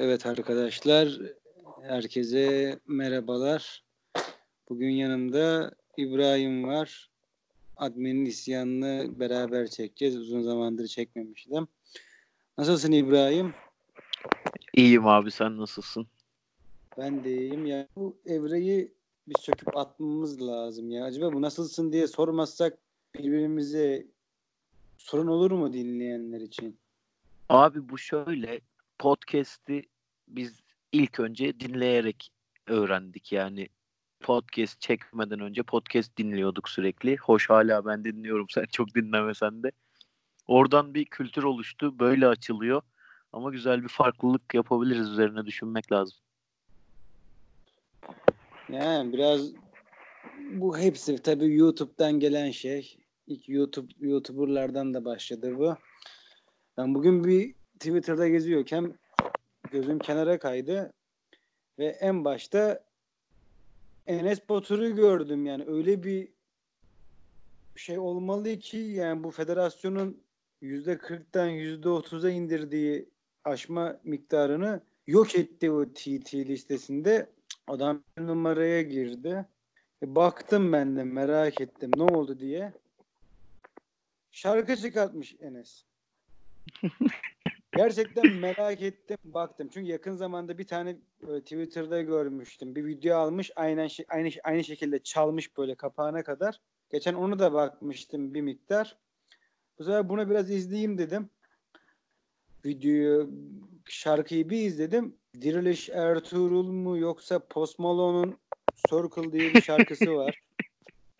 Evet arkadaşlar, herkese merhabalar. Bugün yanımda İbrahim var. Admin'in isyanını beraber çekeceğiz. Uzun zamandır çekmemiştim. Nasılsın İbrahim? İyiyim abi sen nasılsın? Ben de iyiyim. Ya bu evreyi bir söküp atmamız lazım ya. Acaba bu nasılsın diye sormazsak birbirimize sorun olur mu dinleyenler için? Abi bu şöyle podcast'i biz ilk önce dinleyerek öğrendik yani podcast çekmeden önce podcast dinliyorduk sürekli. Hoş hala ben dinliyorum sen çok dinlemesen de. Oradan bir kültür oluştu. Böyle açılıyor. Ama güzel bir farklılık yapabiliriz üzerine düşünmek lazım. Yani biraz bu hepsi tabii YouTube'dan gelen şey. İlk YouTube YouTuber'lardan da başladı bu. Ben bugün bir Twitter'da geziyorken gözüm kenara kaydı ve en başta Enes Batur'u gördüm yani öyle bir şey olmalı ki yani bu federasyonun yüzde 40'tan yüzde 30'a indirdiği aşma miktarını yok etti o TT listesinde. Adam numaraya girdi. E, baktım ben de merak ettim ne oldu diye. Şarkı çıkartmış Enes. Gerçekten merak ettim, baktım. Çünkü yakın zamanda bir tane böyle Twitter'da görmüştüm. Bir video almış, aynen aynı aynı şekilde çalmış böyle kapağına kadar. Geçen onu da bakmıştım bir miktar. Bu sefer bunu biraz izleyeyim dedim. Videoyu, şarkıyı bir izledim. Diriliş Ertuğrul mu yoksa Post Malone'un Circle diye bir şarkısı var.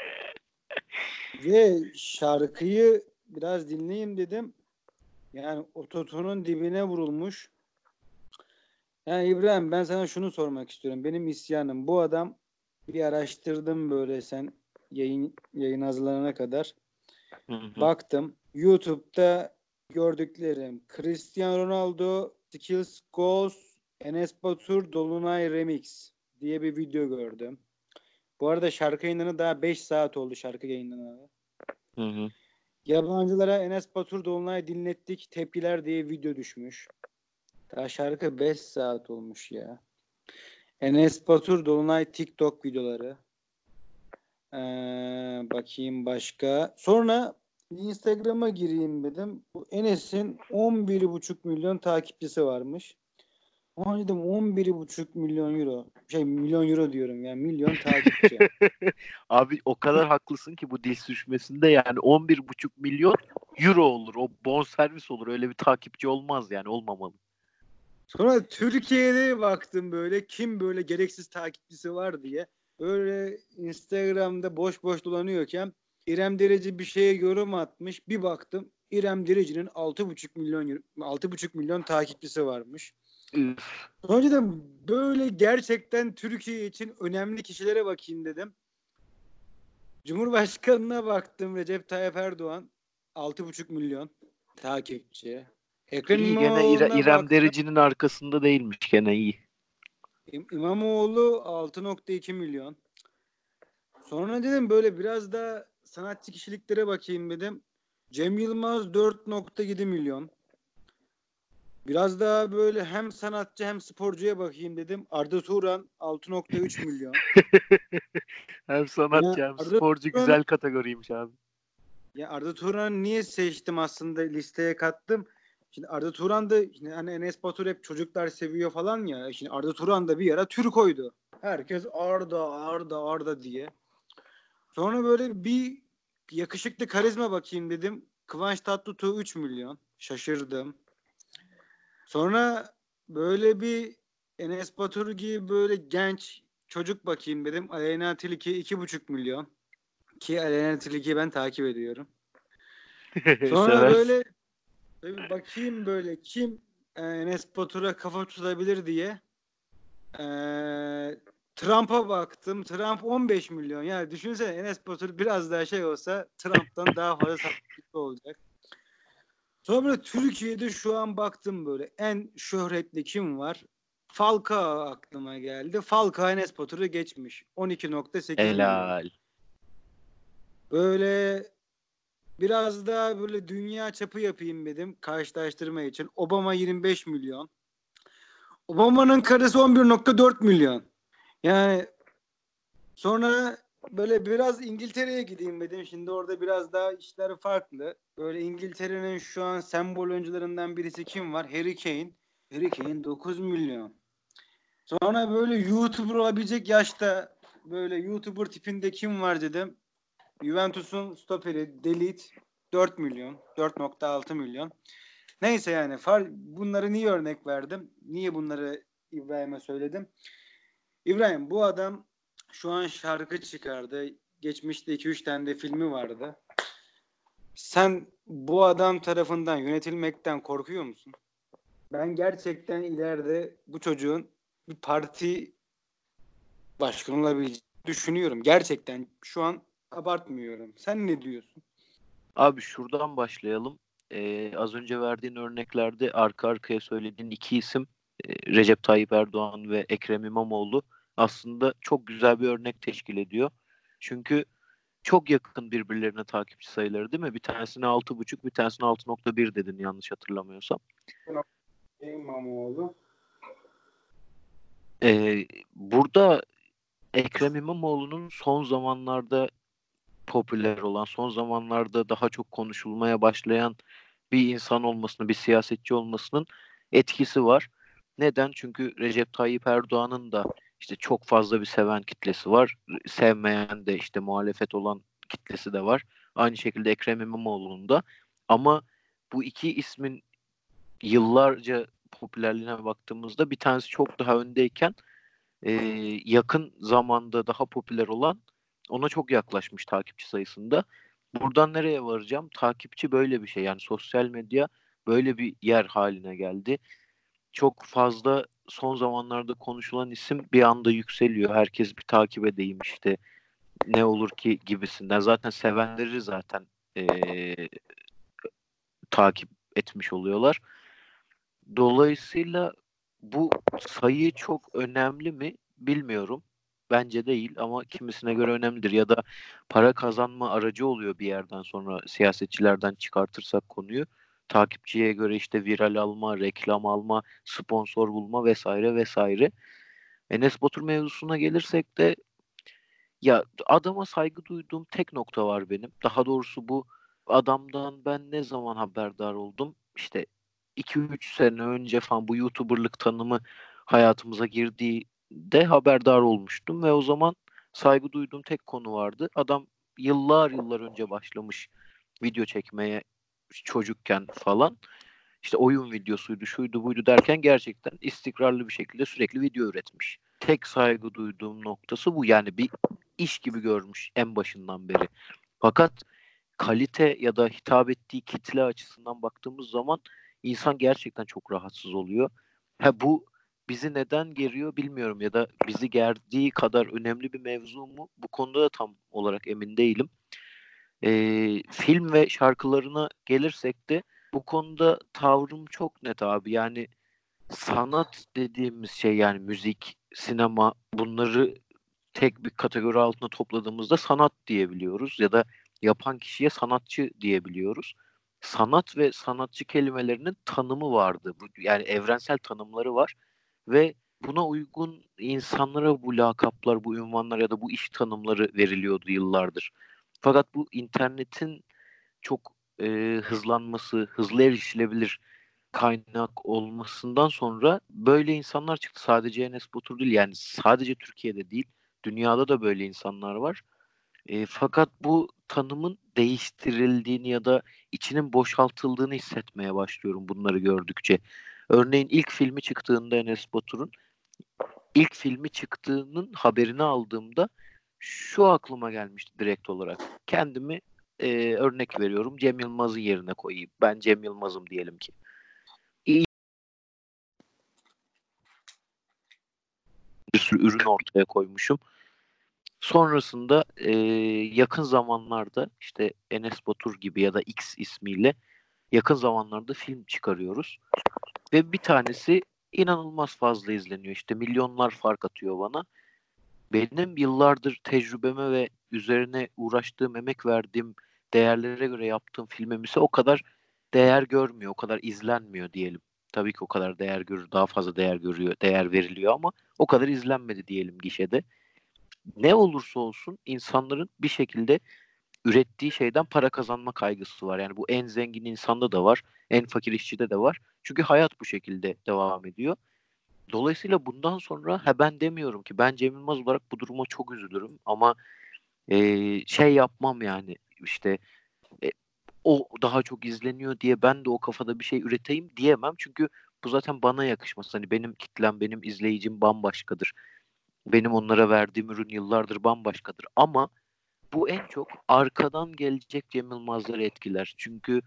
Ve şarkıyı biraz dinleyeyim dedim. Yani ototonun dibine vurulmuş. Yani İbrahim ben sana şunu sormak istiyorum. Benim isyanım bu adam bir araştırdım böyle sen yayın yayın hazırlanana kadar. Hı hı. Baktım. YouTube'da gördüklerim Cristiano Ronaldo Skills Goals Enes Batur Dolunay Remix diye bir video gördüm. Bu arada şarkı yayınlanı daha 5 saat oldu şarkı yayınlanalı. Hı hı. Yabancılara Enes Batur Dolunay dinlettik tepkiler diye video düşmüş. Daha şarkı 5 saat olmuş ya. Enes Batur Dolunay TikTok videoları. Ee, bakayım başka. Sonra Instagram'a gireyim dedim. Bu Enes'in 11,5 milyon takipçisi varmış. Ama dedim 11,5 milyon euro. Şey milyon euro diyorum yani milyon takipçi. Abi o kadar haklısın ki bu dil sürüşmesinde yani 11,5 milyon euro olur. O bon servis olur. Öyle bir takipçi olmaz yani olmamalı. Sonra Türkiye'de baktım böyle kim böyle gereksiz takipçisi var diye. Böyle Instagram'da boş boş dolanıyorken İrem Dereci bir şeye yorum atmış. Bir baktım İrem Dereci'nin 6,5 milyon 6,5 milyon takipçisi varmış. Önceden böyle gerçekten Türkiye için önemli kişilere bakayım dedim. Cumhurbaşkanına baktım Recep Tayyip Erdoğan 6,5 milyon takipçi. Ekrem iyi gene İrem baktım. Derici'nin arkasında değilmiş gene iyi. İmamoğlu 6.2 milyon. Sonra dedim böyle biraz da sanatçı kişiliklere bakayım dedim. Cem Yılmaz 4.7 milyon. Biraz daha böyle hem sanatçı hem sporcuya bakayım dedim. Arda Turan 6.3 milyon. hem sanatçı yani hem Arda sporcu Turan, güzel kategoriymiş abi. Ya Arda Turan'ı niye seçtim aslında listeye kattım. Şimdi Arda Turan da şimdi hani Enes Batur hep çocuklar seviyor falan ya. Şimdi Arda Turan da bir ara Türk oydu. Herkes Arda Arda Arda diye. Sonra böyle bir yakışıklı karizma bakayım dedim. Kıvanç Tatlıtuğ 3 milyon. Şaşırdım. Sonra böyle bir Enes Batur gibi böyle genç çocuk bakayım dedim. Aleyna Tilki iki buçuk milyon. Ki Aleyna Tilki'yi ben takip ediyorum. Sonra böyle, böyle bakayım böyle kim e, Enes Batur'a kafa tutabilir diye e, Trump'a baktım. Trump 15 milyon. Yani düşünsene Enes Batur biraz daha şey olsa Trump'tan daha fazla takipçi olacak. Sonra Türkiye'de şu an baktım böyle en şöhretli kim var? Falcao aklıma geldi. Falcao Enes Batur'u geçmiş. 12.8 Helal. Böyle biraz daha böyle dünya çapı yapayım dedim karşılaştırma için. Obama 25 milyon. Obama'nın karısı 11.4 milyon. Yani sonra böyle biraz İngiltere'ye gideyim dedim. Şimdi orada biraz daha işler farklı. Böyle İngiltere'nin şu an sembol oyuncularından birisi kim var? Harry Kane. Harry Kane 9 milyon. Sonra böyle YouTuber olabilecek yaşta böyle YouTuber tipinde kim var dedim. Juventus'un stoperi Delit 4 milyon. 4.6 milyon. Neyse yani far, bunları niye örnek verdim? Niye bunları İbrahim'e söyledim? İbrahim bu adam şu an şarkı çıkardı. Geçmişte 2-3 tane de filmi vardı. Sen bu adam tarafından yönetilmekten korkuyor musun? Ben gerçekten ileride bu çocuğun bir parti başkanı olabileceğini düşünüyorum. Gerçekten şu an abartmıyorum. Sen ne diyorsun? Abi şuradan başlayalım. Ee, az önce verdiğin örneklerde arka arkaya söylediğin iki isim e, Recep Tayyip Erdoğan ve Ekrem İmamoğlu aslında çok güzel bir örnek teşkil ediyor. Çünkü çok yakın birbirlerine takipçi sayıları değil mi? Bir tanesine 6.5 bir tanesine 6.1 dedin yanlış hatırlamıyorsam. İmamoğlu. Ee, burada Ekrem İmamoğlu'nun son zamanlarda popüler olan, son zamanlarda daha çok konuşulmaya başlayan bir insan olmasının, bir siyasetçi olmasının etkisi var. Neden? Çünkü Recep Tayyip Erdoğan'ın da işte çok fazla bir seven kitlesi var. Sevmeyen de işte muhalefet olan kitlesi de var. Aynı şekilde Ekrem İmamoğlu'nun da. Ama bu iki ismin yıllarca popülerliğine baktığımızda bir tanesi çok daha öndeyken e, yakın zamanda daha popüler olan ona çok yaklaşmış takipçi sayısında. Buradan nereye varacağım? Takipçi böyle bir şey. Yani sosyal medya böyle bir yer haline geldi. Çok fazla son zamanlarda konuşulan isim bir anda yükseliyor. Herkes bir takip edeyim işte ne olur ki gibisinden. Zaten sevenleri zaten ee, takip etmiş oluyorlar. Dolayısıyla bu sayı çok önemli mi bilmiyorum. Bence değil ama kimisine göre önemlidir. Ya da para kazanma aracı oluyor bir yerden sonra siyasetçilerden çıkartırsak konuyu. Takipçiye göre işte viral alma, reklam alma, sponsor bulma vesaire vesaire. Enes Batur mevzusuna gelirsek de ya adama saygı duyduğum tek nokta var benim. Daha doğrusu bu adamdan ben ne zaman haberdar oldum? İşte 2-3 sene önce falan bu YouTuber'lık tanımı hayatımıza girdiğinde haberdar olmuştum ve o zaman saygı duyduğum tek konu vardı. Adam yıllar yıllar önce başlamış video çekmeye çocukken falan. İşte oyun videosuydu, şuydu buydu derken gerçekten istikrarlı bir şekilde sürekli video üretmiş. Tek saygı duyduğum noktası bu. Yani bir iş gibi görmüş en başından beri. Fakat kalite ya da hitap ettiği kitle açısından baktığımız zaman insan gerçekten çok rahatsız oluyor. Ha bu bizi neden geriyor bilmiyorum ya da bizi gerdiği kadar önemli bir mevzu mu? Bu konuda da tam olarak emin değilim. Ee, film ve şarkılarına gelirsek de bu konuda tavrım çok net abi. Yani sanat dediğimiz şey yani müzik, sinema bunları tek bir kategori altında topladığımızda sanat diyebiliyoruz ya da yapan kişiye sanatçı diyebiliyoruz sanat ve sanatçı kelimelerinin tanımı vardı. Yani evrensel tanımları var ve buna uygun insanlara bu lakaplar, bu ünvanlar ya da bu iş tanımları veriliyordu yıllardır. Fakat bu internetin çok e, hızlanması, hızlı erişilebilir kaynak olmasından sonra böyle insanlar çıktı. Sadece Enes Batur değil yani sadece Türkiye'de değil, dünyada da böyle insanlar var. E, fakat bu tanımın değiştirildiğini ya da içinin boşaltıldığını hissetmeye başlıyorum bunları gördükçe. Örneğin ilk filmi çıktığında Enes Batur'un ilk filmi çıktığının haberini aldığımda şu aklıma gelmişti direkt olarak. Kendimi e, örnek veriyorum Cem Yılmaz'ın yerine koyayım. Ben Cem Yılmaz'ım diyelim ki. bir sürü ürün ortaya koymuşum. Sonrasında e, yakın zamanlarda işte Enes Batur gibi ya da X ismiyle yakın zamanlarda film çıkarıyoruz. Ve bir tanesi inanılmaz fazla izleniyor. İşte milyonlar fark atıyor bana. Benim yıllardır tecrübeme ve üzerine uğraştığım, emek verdiğim değerlere göre yaptığım filmim ise o kadar değer görmüyor, o kadar izlenmiyor diyelim. Tabii ki o kadar değer görür, daha fazla değer görüyor, değer veriliyor ama o kadar izlenmedi diyelim gişede. Ne olursa olsun insanların bir şekilde ürettiği şeyden para kazanma kaygısı var. Yani bu en zengin insanda da var, en fakir işçide de var. Çünkü hayat bu şekilde devam ediyor. Dolayısıyla bundan sonra ha ben demiyorum ki ben Cem Yılmaz olarak bu duruma çok üzülürüm ama e, şey yapmam yani işte e, o daha çok izleniyor diye ben de o kafada bir şey üreteyim diyemem. Çünkü bu zaten bana yakışmaz. Hani benim kitlem, benim izleyicim bambaşkadır. Benim onlara verdiğim ürün yıllardır bambaşkadır. Ama bu en çok arkadan gelecek Cem Yılmaz'ları etkiler. Çünkü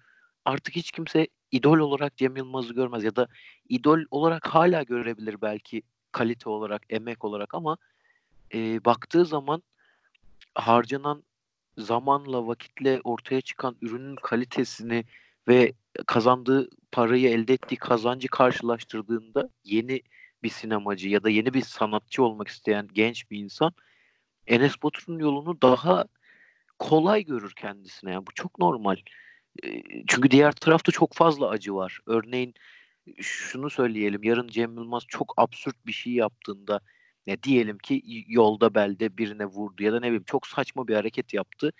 artık hiç kimse idol olarak Cem Yılmaz'ı görmez ya da idol olarak hala görebilir belki kalite olarak, emek olarak ama e, baktığı zaman harcanan zamanla, vakitle ortaya çıkan ürünün kalitesini ve kazandığı parayı elde ettiği kazancı karşılaştırdığında yeni bir sinemacı ya da yeni bir sanatçı olmak isteyen genç bir insan Enes Batur'un yolunu daha kolay görür kendisine. Yani bu çok normal. Çünkü diğer tarafta çok fazla acı var. Örneğin şunu söyleyelim. Yarın Cem Yılmaz çok absürt bir şey yaptığında ya diyelim ki yolda belde birine vurdu ya da ne bileyim çok saçma bir hareket yaptı.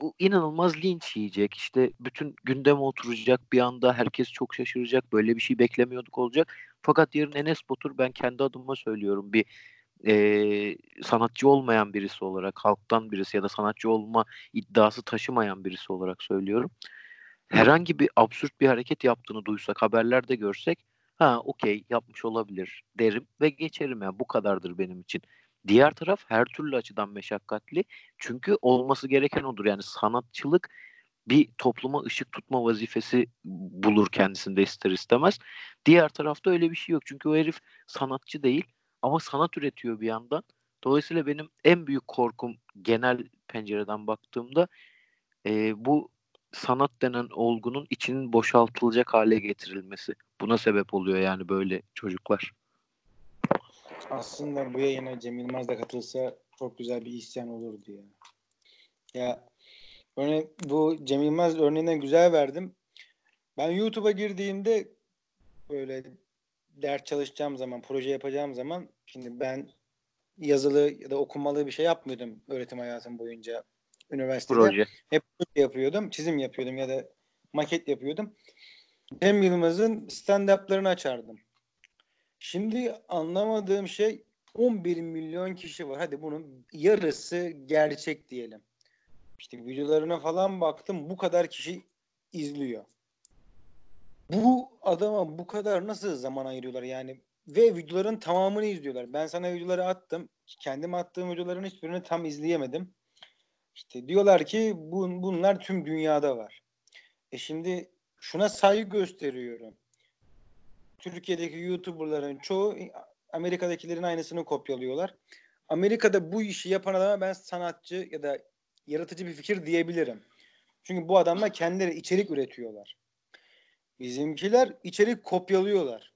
Bu inanılmaz linç yiyecek. İşte bütün gündeme oturacak bir anda herkes çok şaşıracak. Böyle bir şey beklemiyorduk olacak. Fakat yarın Enes Batur ben kendi adıma söylüyorum bir e, sanatçı olmayan birisi olarak, halktan birisi ya da sanatçı olma iddiası taşımayan birisi olarak söylüyorum. Herhangi bir absürt bir hareket yaptığını duysak, haberlerde görsek, ha okey yapmış olabilir derim ve geçerim yani bu kadardır benim için. Diğer taraf her türlü açıdan meşakkatli. Çünkü olması gereken odur. Yani sanatçılık bir topluma ışık tutma vazifesi bulur kendisinde ister istemez. Diğer tarafta öyle bir şey yok. Çünkü o herif sanatçı değil ama sanat üretiyor bir yandan. Dolayısıyla benim en büyük korkum genel pencereden baktığımda e, bu sanat denen olgunun içinin boşaltılacak hale getirilmesi. Buna sebep oluyor yani böyle çocuklar. Aslında bu yayına Cem Yılmaz da katılsa çok güzel bir isyan olurdu ya. Ya örne bu Cem Yılmaz örneğinden güzel verdim. Ben YouTube'a girdiğimde böyle ders çalışacağım zaman, proje yapacağım zaman şimdi ben yazılı ya da okumalı bir şey yapmıyordum öğretim hayatım boyunca üniversitede. Proje. Hep yapıyordum, çizim yapıyordum ya da maket yapıyordum. Hem Yılmaz'ın stand-up'larını açardım. Şimdi anlamadığım şey 11 milyon kişi var. Hadi bunun yarısı gerçek diyelim. İşte videolarına falan baktım bu kadar kişi izliyor bu adama bu kadar nasıl zaman ayırıyorlar yani ve videoların tamamını izliyorlar. Ben sana videoları attım. Kendim attığım videoların hiçbirini tam izleyemedim. İşte diyorlar ki bun, bunlar tüm dünyada var. E şimdi şuna saygı gösteriyorum. Türkiye'deki YouTuber'ların çoğu Amerika'dakilerin aynısını kopyalıyorlar. Amerika'da bu işi yapan adama ben sanatçı ya da yaratıcı bir fikir diyebilirim. Çünkü bu adamlar kendileri içerik üretiyorlar. Bizimkiler içerik kopyalıyorlar.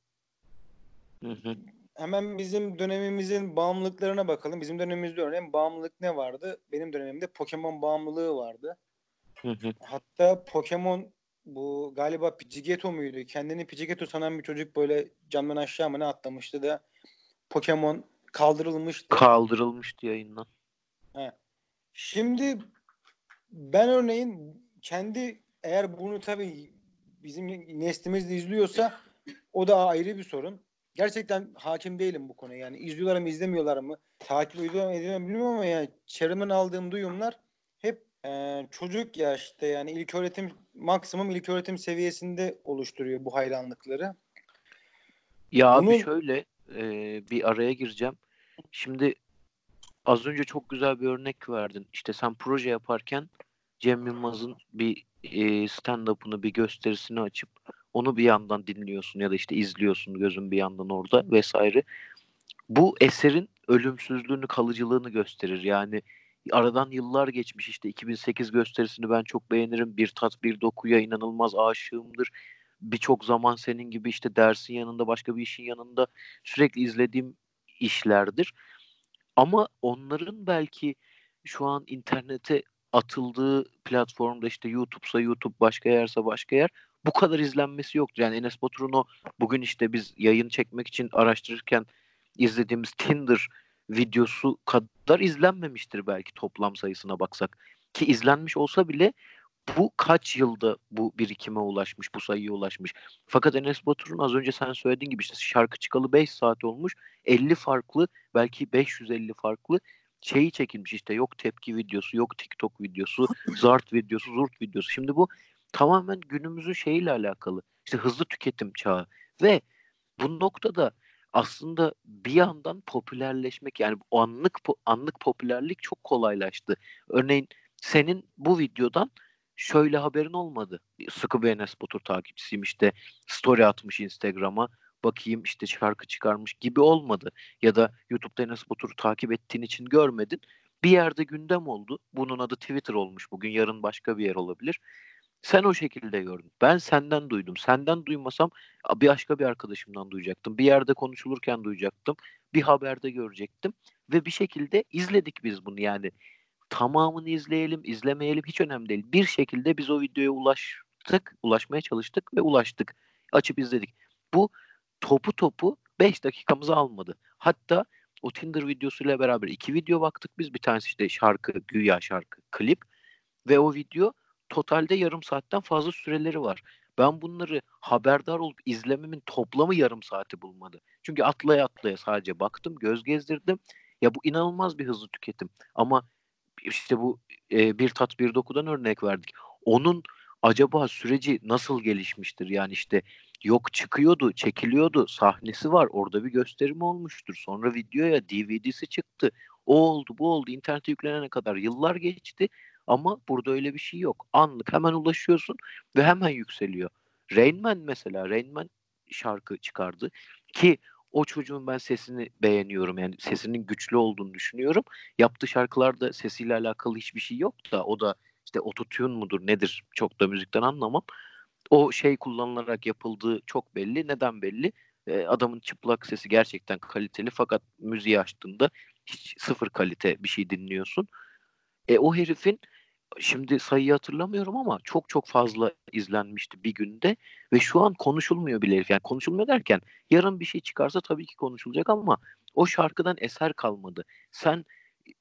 Hı hı. Hemen bizim dönemimizin bağımlılıklarına bakalım. Bizim dönemimizde örneğin bağımlılık ne vardı? Benim dönemimde Pokemon bağımlılığı vardı. Hı hı. Hatta Pokemon bu galiba Pidgeotto muydu? Kendini Pidgeotto sanan bir çocuk böyle camdan aşağı mı ne atlamıştı da Pokemon kaldırılmıştı. Kaldırılmıştı yayından. He. Şimdi ben örneğin kendi eğer bunu tabii bizim neslimiz de izliyorsa o da ayrı bir sorun. Gerçekten hakim değilim bu konuya. Yani izliyorlar mı izlemiyorlar mı? Takip ediyorlar mı edilmiyor bilmiyorum ama yani çevremden aldığım duyumlar hep e, çocuk yaşta yani ilk öğretim maksimum ilk öğretim seviyesinde oluşturuyor bu hayranlıkları. Ya Bunu... abi şöyle e, bir araya gireceğim. Şimdi az önce çok güzel bir örnek verdin. İşte sen proje yaparken Cem Yılmaz'ın bir e, stand-up'ını bir gösterisini açıp onu bir yandan dinliyorsun ya da işte izliyorsun gözün bir yandan orada vesaire. Bu eserin ölümsüzlüğünü, kalıcılığını gösterir. Yani aradan yıllar geçmiş işte 2008 gösterisini ben çok beğenirim. Bir tat bir dokuya inanılmaz aşığımdır. Birçok zaman senin gibi işte dersin yanında başka bir işin yanında sürekli izlediğim işlerdir. Ama onların belki şu an internete atıldığı platformda işte YouTube'sa YouTube başka yerse başka yer bu kadar izlenmesi yoktu. Yani Enes Batur'un o bugün işte biz yayın çekmek için araştırırken izlediğimiz Tinder videosu kadar izlenmemiştir belki toplam sayısına baksak. Ki izlenmiş olsa bile bu kaç yılda bu birikime ulaşmış, bu sayıya ulaşmış. Fakat Enes Batur'un az önce sen söylediğin gibi işte şarkı çıkalı 5 saat olmuş. 50 farklı belki 550 farklı şeyi çekilmiş işte yok tepki videosu, yok TikTok videosu, zart videosu, zurt videosu. Şimdi bu tamamen günümüzün şeyiyle alakalı. İşte hızlı tüketim çağı ve bu noktada aslında bir yandan popülerleşmek yani anlık anlık popülerlik çok kolaylaştı. Örneğin senin bu videodan şöyle haberin olmadı. Sıkı bir Enes Batur takipçisiyim işte story atmış Instagram'a bakayım işte şarkı çıkarmış gibi olmadı. Ya da YouTube'da Enes Batur'u takip ettiğin için görmedin. Bir yerde gündem oldu. Bunun adı Twitter olmuş bugün. Yarın başka bir yer olabilir. Sen o şekilde gördün. Ben senden duydum. Senden duymasam bir başka bir arkadaşımdan duyacaktım. Bir yerde konuşulurken duyacaktım. Bir haberde görecektim. Ve bir şekilde izledik biz bunu yani. Tamamını izleyelim, izlemeyelim hiç önemli değil. Bir şekilde biz o videoya ulaştık, ulaşmaya çalıştık ve ulaştık. Açıp izledik. Bu topu topu 5 dakikamızı almadı. Hatta o Tinder videosuyla beraber iki video baktık biz. Bir tanesi işte şarkı, güya şarkı, klip. Ve o video totalde yarım saatten fazla süreleri var. Ben bunları haberdar olup izlememin toplamı yarım saati bulmadı. Çünkü atlaya atlaya sadece baktım, göz gezdirdim. Ya bu inanılmaz bir hızlı tüketim. Ama işte bu e, bir tat bir dokudan örnek verdik. Onun acaba süreci nasıl gelişmiştir? Yani işte yok çıkıyordu, çekiliyordu, sahnesi var, orada bir gösterim olmuştur. Sonra videoya DVD'si çıktı. O oldu, bu oldu. İnternete yüklenene kadar yıllar geçti. Ama burada öyle bir şey yok. Anlık hemen ulaşıyorsun ve hemen yükseliyor. Rain mesela Rain şarkı çıkardı ki o çocuğun ben sesini beğeniyorum. Yani sesinin güçlü olduğunu düşünüyorum. Yaptığı şarkılarda sesiyle alakalı hiçbir şey yok da o da işte ototune mudur nedir çok da müzikten anlamam. O şey kullanılarak yapıldığı çok belli. Neden belli? E, adamın çıplak sesi gerçekten kaliteli fakat müziği açtığında hiç sıfır kalite bir şey dinliyorsun. E, o herifin şimdi sayıyı hatırlamıyorum ama çok çok fazla izlenmişti bir günde ve şu an konuşulmuyor bile herif. Yani konuşulmuyor derken yarın bir şey çıkarsa tabii ki konuşulacak ama o şarkıdan eser kalmadı. Sen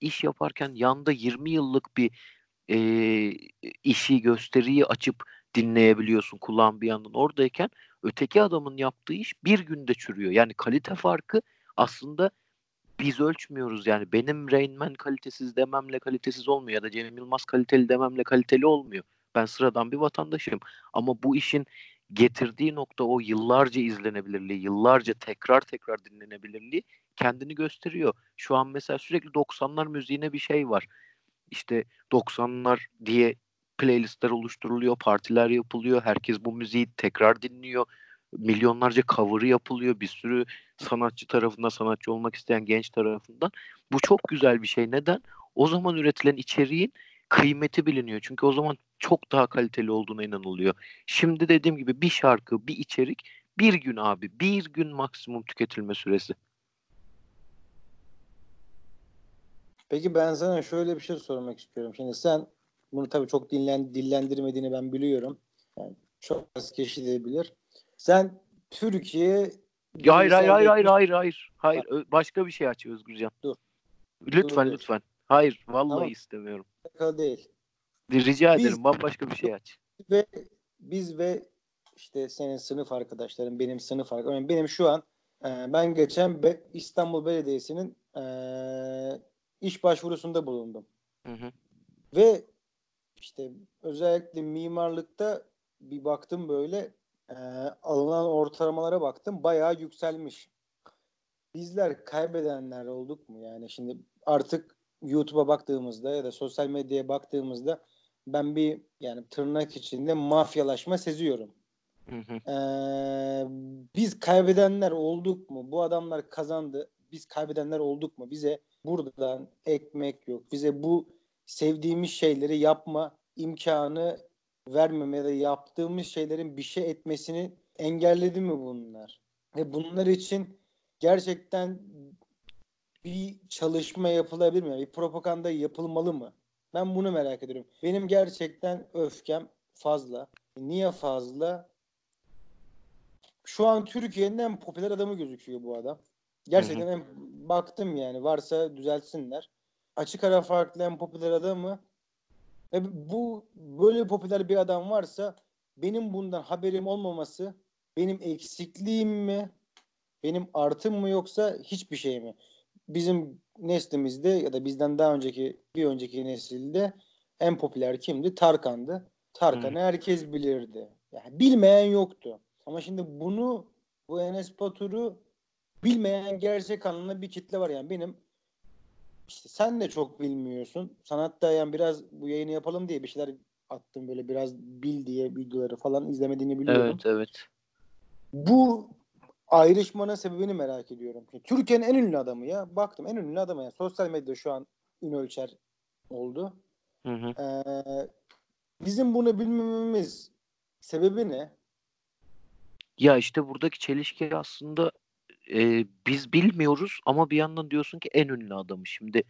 iş yaparken yanda 20 yıllık bir e, işi gösteriyi açıp dinleyebiliyorsun kulağın bir yandan oradayken öteki adamın yaptığı iş bir günde çürüyor. Yani kalite farkı aslında biz ölçmüyoruz yani benim Rain Man kalitesiz dememle kalitesiz olmuyor ya da Cem Yılmaz kaliteli dememle kaliteli olmuyor. Ben sıradan bir vatandaşım ama bu işin getirdiği nokta o yıllarca izlenebilirliği, yıllarca tekrar tekrar dinlenebilirliği kendini gösteriyor. Şu an mesela sürekli 90'lar müziğine bir şey var. İşte 90'lar diye playlistler oluşturuluyor, partiler yapılıyor. Herkes bu müziği tekrar dinliyor milyonlarca cover'ı yapılıyor bir sürü sanatçı tarafından sanatçı olmak isteyen genç tarafından. Bu çok güzel bir şey. Neden? O zaman üretilen içeriğin kıymeti biliniyor. Çünkü o zaman çok daha kaliteli olduğuna inanılıyor. Şimdi dediğim gibi bir şarkı, bir içerik bir gün abi. Bir gün maksimum tüketilme süresi. Peki ben sana şöyle bir şey sormak istiyorum. Şimdi sen bunu tabii çok dinlen, dillendirmediğini ben biliyorum. Yani çok az kişi de bilir. Sen Türkiye hayır hayır hayır hayır hayır hayır. Hayır başka bir şey aç Özgürcan. Dur. Lütfen dur, lütfen. Hayır vallahi tamam. istemiyorum. Değil. Rica biz, ederim bambaşka bir şey aç. Ve biz ve işte senin sınıf arkadaşların, benim sınıf arkadaşlarım. Benim şu an e, ben geçen Be İstanbul Belediyesi'nin e, iş başvurusunda bulundum. Hı hı. Ve işte özellikle mimarlıkta bir baktım böyle e, alınan ortalamalara baktım bayağı yükselmiş. Bizler kaybedenler olduk mu? Yani şimdi artık YouTube'a baktığımızda ya da sosyal medyaya baktığımızda ben bir yani tırnak içinde mafyalaşma seziyorum. Hı hı. Ee, biz kaybedenler olduk mu? Bu adamlar kazandı. Biz kaybedenler olduk mu? Bize buradan ekmek yok. Bize bu sevdiğimiz şeyleri yapma imkanı vermeme ya da yaptığımız şeylerin bir şey etmesini engelledi mi bunlar? Ve bunlar için gerçekten bir çalışma yapılabilir mi? Bir propaganda yapılmalı mı? Ben bunu merak ediyorum. Benim gerçekten öfkem fazla. Niye fazla? şu an Türkiye'nin en popüler adamı gözüküyor bu adam. Gerçekten en, baktım yani varsa düzeltsinler. Açık ara farklı en popüler adamı ve bu böyle popüler bir adam varsa benim bundan haberim olmaması benim eksikliğim mi? Benim artım mı yoksa hiçbir şey mi? Bizim neslimizde ya da bizden daha önceki bir önceki nesilde en popüler kimdi? Tarkan'dı. Tarkan'ı herkes bilirdi. Yani bilmeyen yoktu. Ama şimdi bunu bu Enes Batur'u bilmeyen gerçek anlamda bir kitle var. Yani benim işte sen de çok bilmiyorsun. Sanatta yani biraz bu yayını yapalım diye bir şeyler attım böyle biraz bil diye videoları falan izlemediğini biliyorum. Evet evet. Bu ayrışmanın sebebini merak ediyorum. Türkiye'nin en ünlü adamı ya. Baktım en ünlü adamı ya. Sosyal medyada şu an ün ölçer oldu. Hı hı. Ee, bizim bunu bilmememiz sebebi ne? Ya işte buradaki çelişki aslında e, biz bilmiyoruz ama bir yandan diyorsun ki en ünlü adamı. Şimdi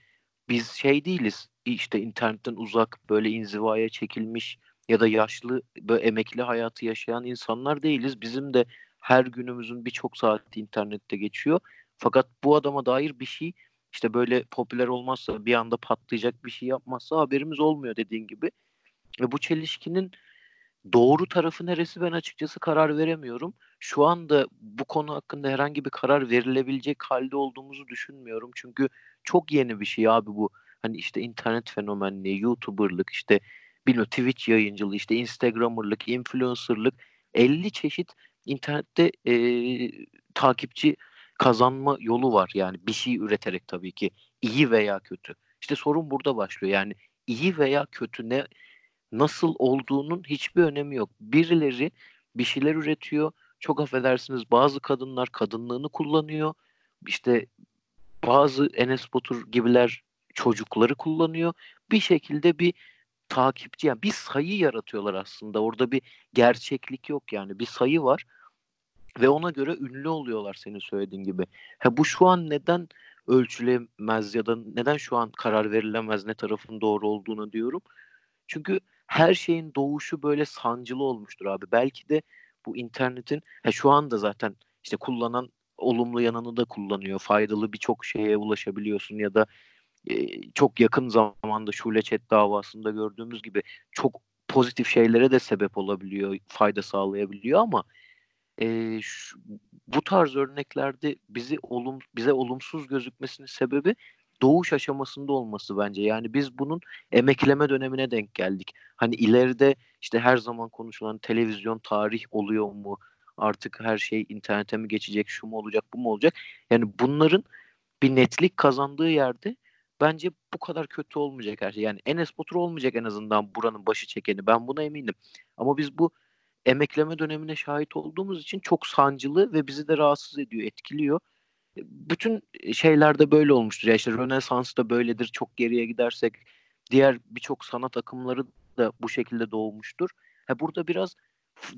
biz şey değiliz işte internetten uzak böyle inzivaya çekilmiş ya da yaşlı böyle emekli hayatı yaşayan insanlar değiliz. Bizim de her günümüzün birçok saati internette geçiyor. Fakat bu adama dair bir şey işte böyle popüler olmazsa bir anda patlayacak bir şey yapmazsa haberimiz olmuyor dediğin gibi. Ve bu çelişkinin doğru tarafı neresi ben açıkçası karar veremiyorum. Şu anda bu konu hakkında herhangi bir karar verilebilecek halde olduğumuzu düşünmüyorum. Çünkü çok yeni bir şey abi bu. Hani işte internet fenomenliği, YouTuber'lık, işte bilmiyorum Twitch yayıncılığı, işte Instagram'ırlık, influencer'lık 50 çeşit internette e, takipçi kazanma yolu var. Yani bir şey üreterek tabii ki iyi veya kötü. İşte sorun burada başlıyor. Yani iyi veya kötü ne nasıl olduğunun hiçbir önemi yok. Birileri bir şeyler üretiyor. Çok affedersiniz bazı kadınlar kadınlığını kullanıyor. İşte bazı Enes Batur gibiler çocukları kullanıyor. Bir şekilde bir takipçi yani bir sayı yaratıyorlar aslında. Orada bir gerçeklik yok yani. Bir sayı var ve ona göre ünlü oluyorlar senin söylediğin gibi. Ha bu şu an neden ölçülemez ya da neden şu an karar verilemez ne tarafın doğru olduğunu diyorum. Çünkü her şeyin doğuşu böyle sancılı olmuştur abi. Belki de bu internetin ha şu anda zaten işte kullanan olumlu yanını da kullanıyor. Faydalı birçok şeye ulaşabiliyorsun ya da e, çok yakın zamanda Şule Chat davasında gördüğümüz gibi çok pozitif şeylere de sebep olabiliyor, fayda sağlayabiliyor ama e, şu, bu tarz örneklerde bizi olum bize olumsuz gözükmesinin sebebi doğuş aşamasında olması bence. Yani biz bunun emekleme dönemine denk geldik. Hani ileride işte her zaman konuşulan televizyon tarih oluyor mu? Artık her şey internete mi geçecek? Şu mu olacak? Bu mu olacak? Yani bunların bir netlik kazandığı yerde bence bu kadar kötü olmayacak her şey. Yani Enes Batur olmayacak en azından buranın başı çekeni. Ben buna eminim. Ama biz bu emekleme dönemine şahit olduğumuz için çok sancılı ve bizi de rahatsız ediyor, etkiliyor. Bütün şeylerde böyle olmuştur. Ya işte Rönesans da böyledir. Çok geriye gidersek diğer birçok sanat akımları da bu şekilde doğmuştur. Ha burada biraz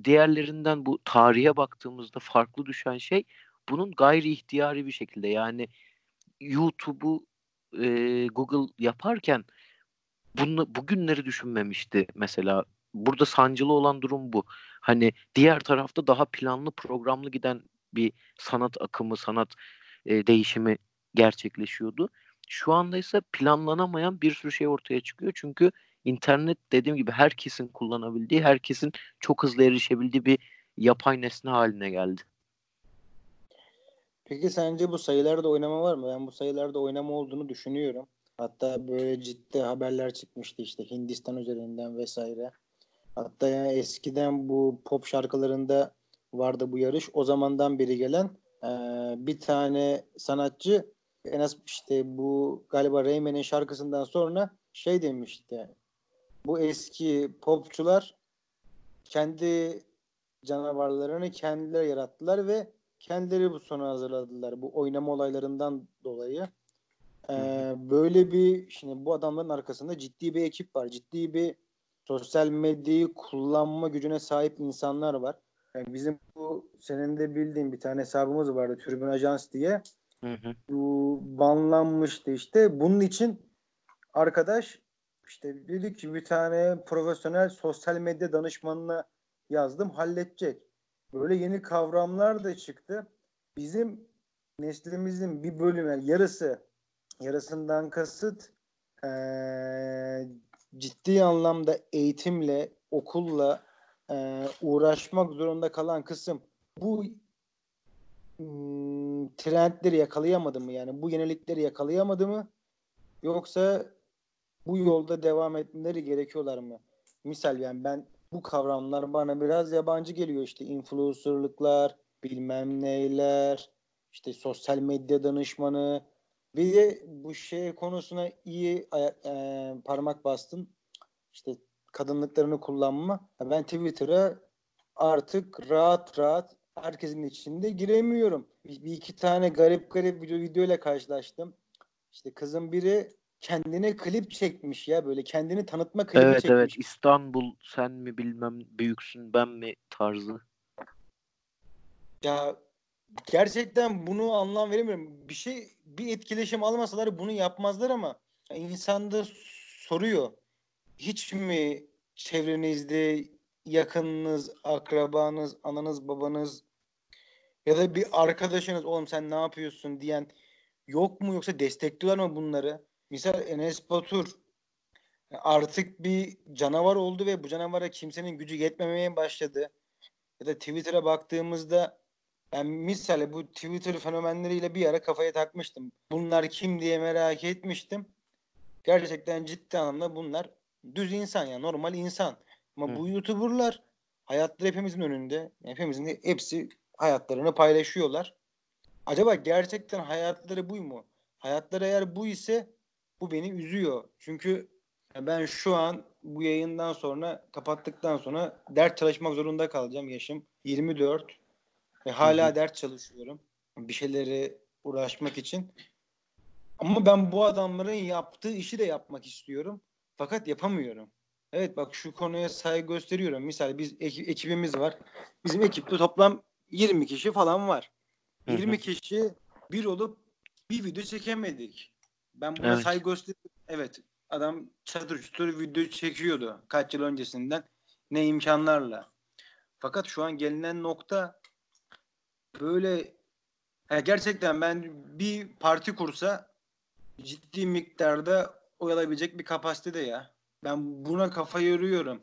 diğerlerinden bu tarihe baktığımızda farklı düşen şey bunun gayri ihtiyari bir şekilde yani YouTube'u e, Google yaparken bunu bugünleri düşünmemişti mesela. Burada sancılı olan durum bu. Hani diğer tarafta daha planlı programlı giden bir sanat akımı, sanat e, değişimi gerçekleşiyordu. Şu anda ise planlanamayan bir sürü şey ortaya çıkıyor. Çünkü internet dediğim gibi herkesin kullanabildiği, herkesin çok hızlı erişebildiği bir yapay nesne haline geldi. Peki sence bu sayılarda oynama var mı? Ben bu sayılarda oynama olduğunu düşünüyorum. Hatta böyle ciddi haberler çıkmıştı işte Hindistan üzerinden vesaire. Hatta yani eskiden bu pop şarkılarında vardı bu yarış. O zamandan beri gelen e, bir tane sanatçı en az işte bu galiba Rayman'in şarkısından sonra şey demişti. Bu eski popçular kendi canavarlarını kendileri yarattılar ve kendileri bu sonu hazırladılar. Bu oynama olaylarından dolayı. Ee, böyle bir şimdi bu adamların arkasında ciddi bir ekip var. Ciddi bir sosyal medyayı kullanma gücüne sahip insanlar var. Yani bizim bu senin de bildiğin bir tane hesabımız vardı Tribün Ajans diye. Hı hı. Bu banlanmıştı işte. Bunun için arkadaş işte dedi ki bir tane profesyonel sosyal medya danışmanına yazdım halledecek. böyle yeni kavramlar da çıktı. Bizim neslimizin bir bölümü yani yarısı yarısından kasıt ee, ciddi anlamda eğitimle, okulla e, uğraşmak zorunda kalan kısım bu hmm, trendleri yakalayamadı mı? Yani bu yenilikleri yakalayamadı mı? Yoksa bu yolda devam etmeleri gerekiyorlar mı? Misal yani ben bu kavramlar bana biraz yabancı geliyor işte influencerlıklar, bilmem neyler, işte sosyal medya danışmanı. Bir de bu şey konusuna iyi e, parmak bastın. İşte kadınlıklarını kullanma. Ben Twitter'a artık rahat rahat herkesin içinde giremiyorum. Bir, bir iki tane garip garip video videoyla karşılaştım. İşte kızın biri kendine klip çekmiş ya böyle kendini tanıtma klibi evet, çekmiş. Evet evet İstanbul sen mi bilmem büyüksün ben mi tarzı. Ya gerçekten bunu anlam veremiyorum. Bir şey bir etkileşim almasalar bunu yapmazlar ama insan da soruyor. Hiç mi çevrenizde yakınınız, akrabanız, ananız, babanız ya da bir arkadaşınız oğlum sen ne yapıyorsun diyen yok mu yoksa destekliyorlar mı bunları? Misal Enes Batur artık bir canavar oldu ve bu canavara kimsenin gücü yetmemeye başladı. Ya da Twitter'a baktığımızda ben misal bu Twitter fenomenleriyle bir ara kafaya takmıştım. Bunlar kim diye merak etmiştim. Gerçekten ciddi anlamda bunlar düz insan ya normal insan. Ama Hı. bu YouTuber'lar hayatları hepimizin önünde. Hepimizin hepsi hayatlarını paylaşıyorlar. Acaba gerçekten hayatları bu mu? Hayatları eğer bu ise bu beni üzüyor. Çünkü ben şu an bu yayından sonra kapattıktan sonra ders çalışmak zorunda kalacağım. Yaşım 24 ve hala hı ders çalışıyorum. Bir şeyleri uğraşmak için. Ama ben bu adamların yaptığı işi de yapmak istiyorum. Fakat yapamıyorum. Evet bak şu konuya saygı gösteriyorum. Misal biz ekibimiz var. Bizim ekipte toplam 20 kişi falan var. 20 hı hı. kişi bir olup bir video çekemedik. Ben buna evet. saygı gösteriyorum. Evet adam çatır çutur video çekiyordu kaç yıl öncesinden ne imkanlarla. Fakat şu an gelinen nokta böyle yani gerçekten ben bir parti kursa ciddi miktarda oy alabilecek bir kapasitede ya. Ben buna kafa yoruyorum.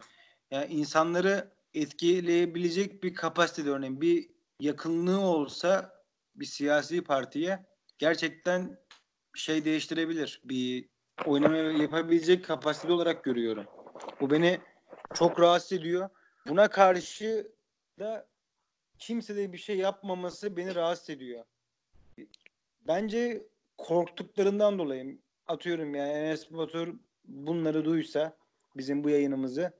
Yani insanları etkileyebilecek bir kapasitede örneğin bir yakınlığı olsa bir siyasi partiye gerçekten şey değiştirebilir. Bir oynama yapabilecek kapasite olarak görüyorum. Bu beni çok rahatsız ediyor. Buna karşı da kimse de bir şey yapmaması beni rahatsız ediyor. Bence korktuklarından dolayı atıyorum yani Enes Batur bunları duysa bizim bu yayınımızı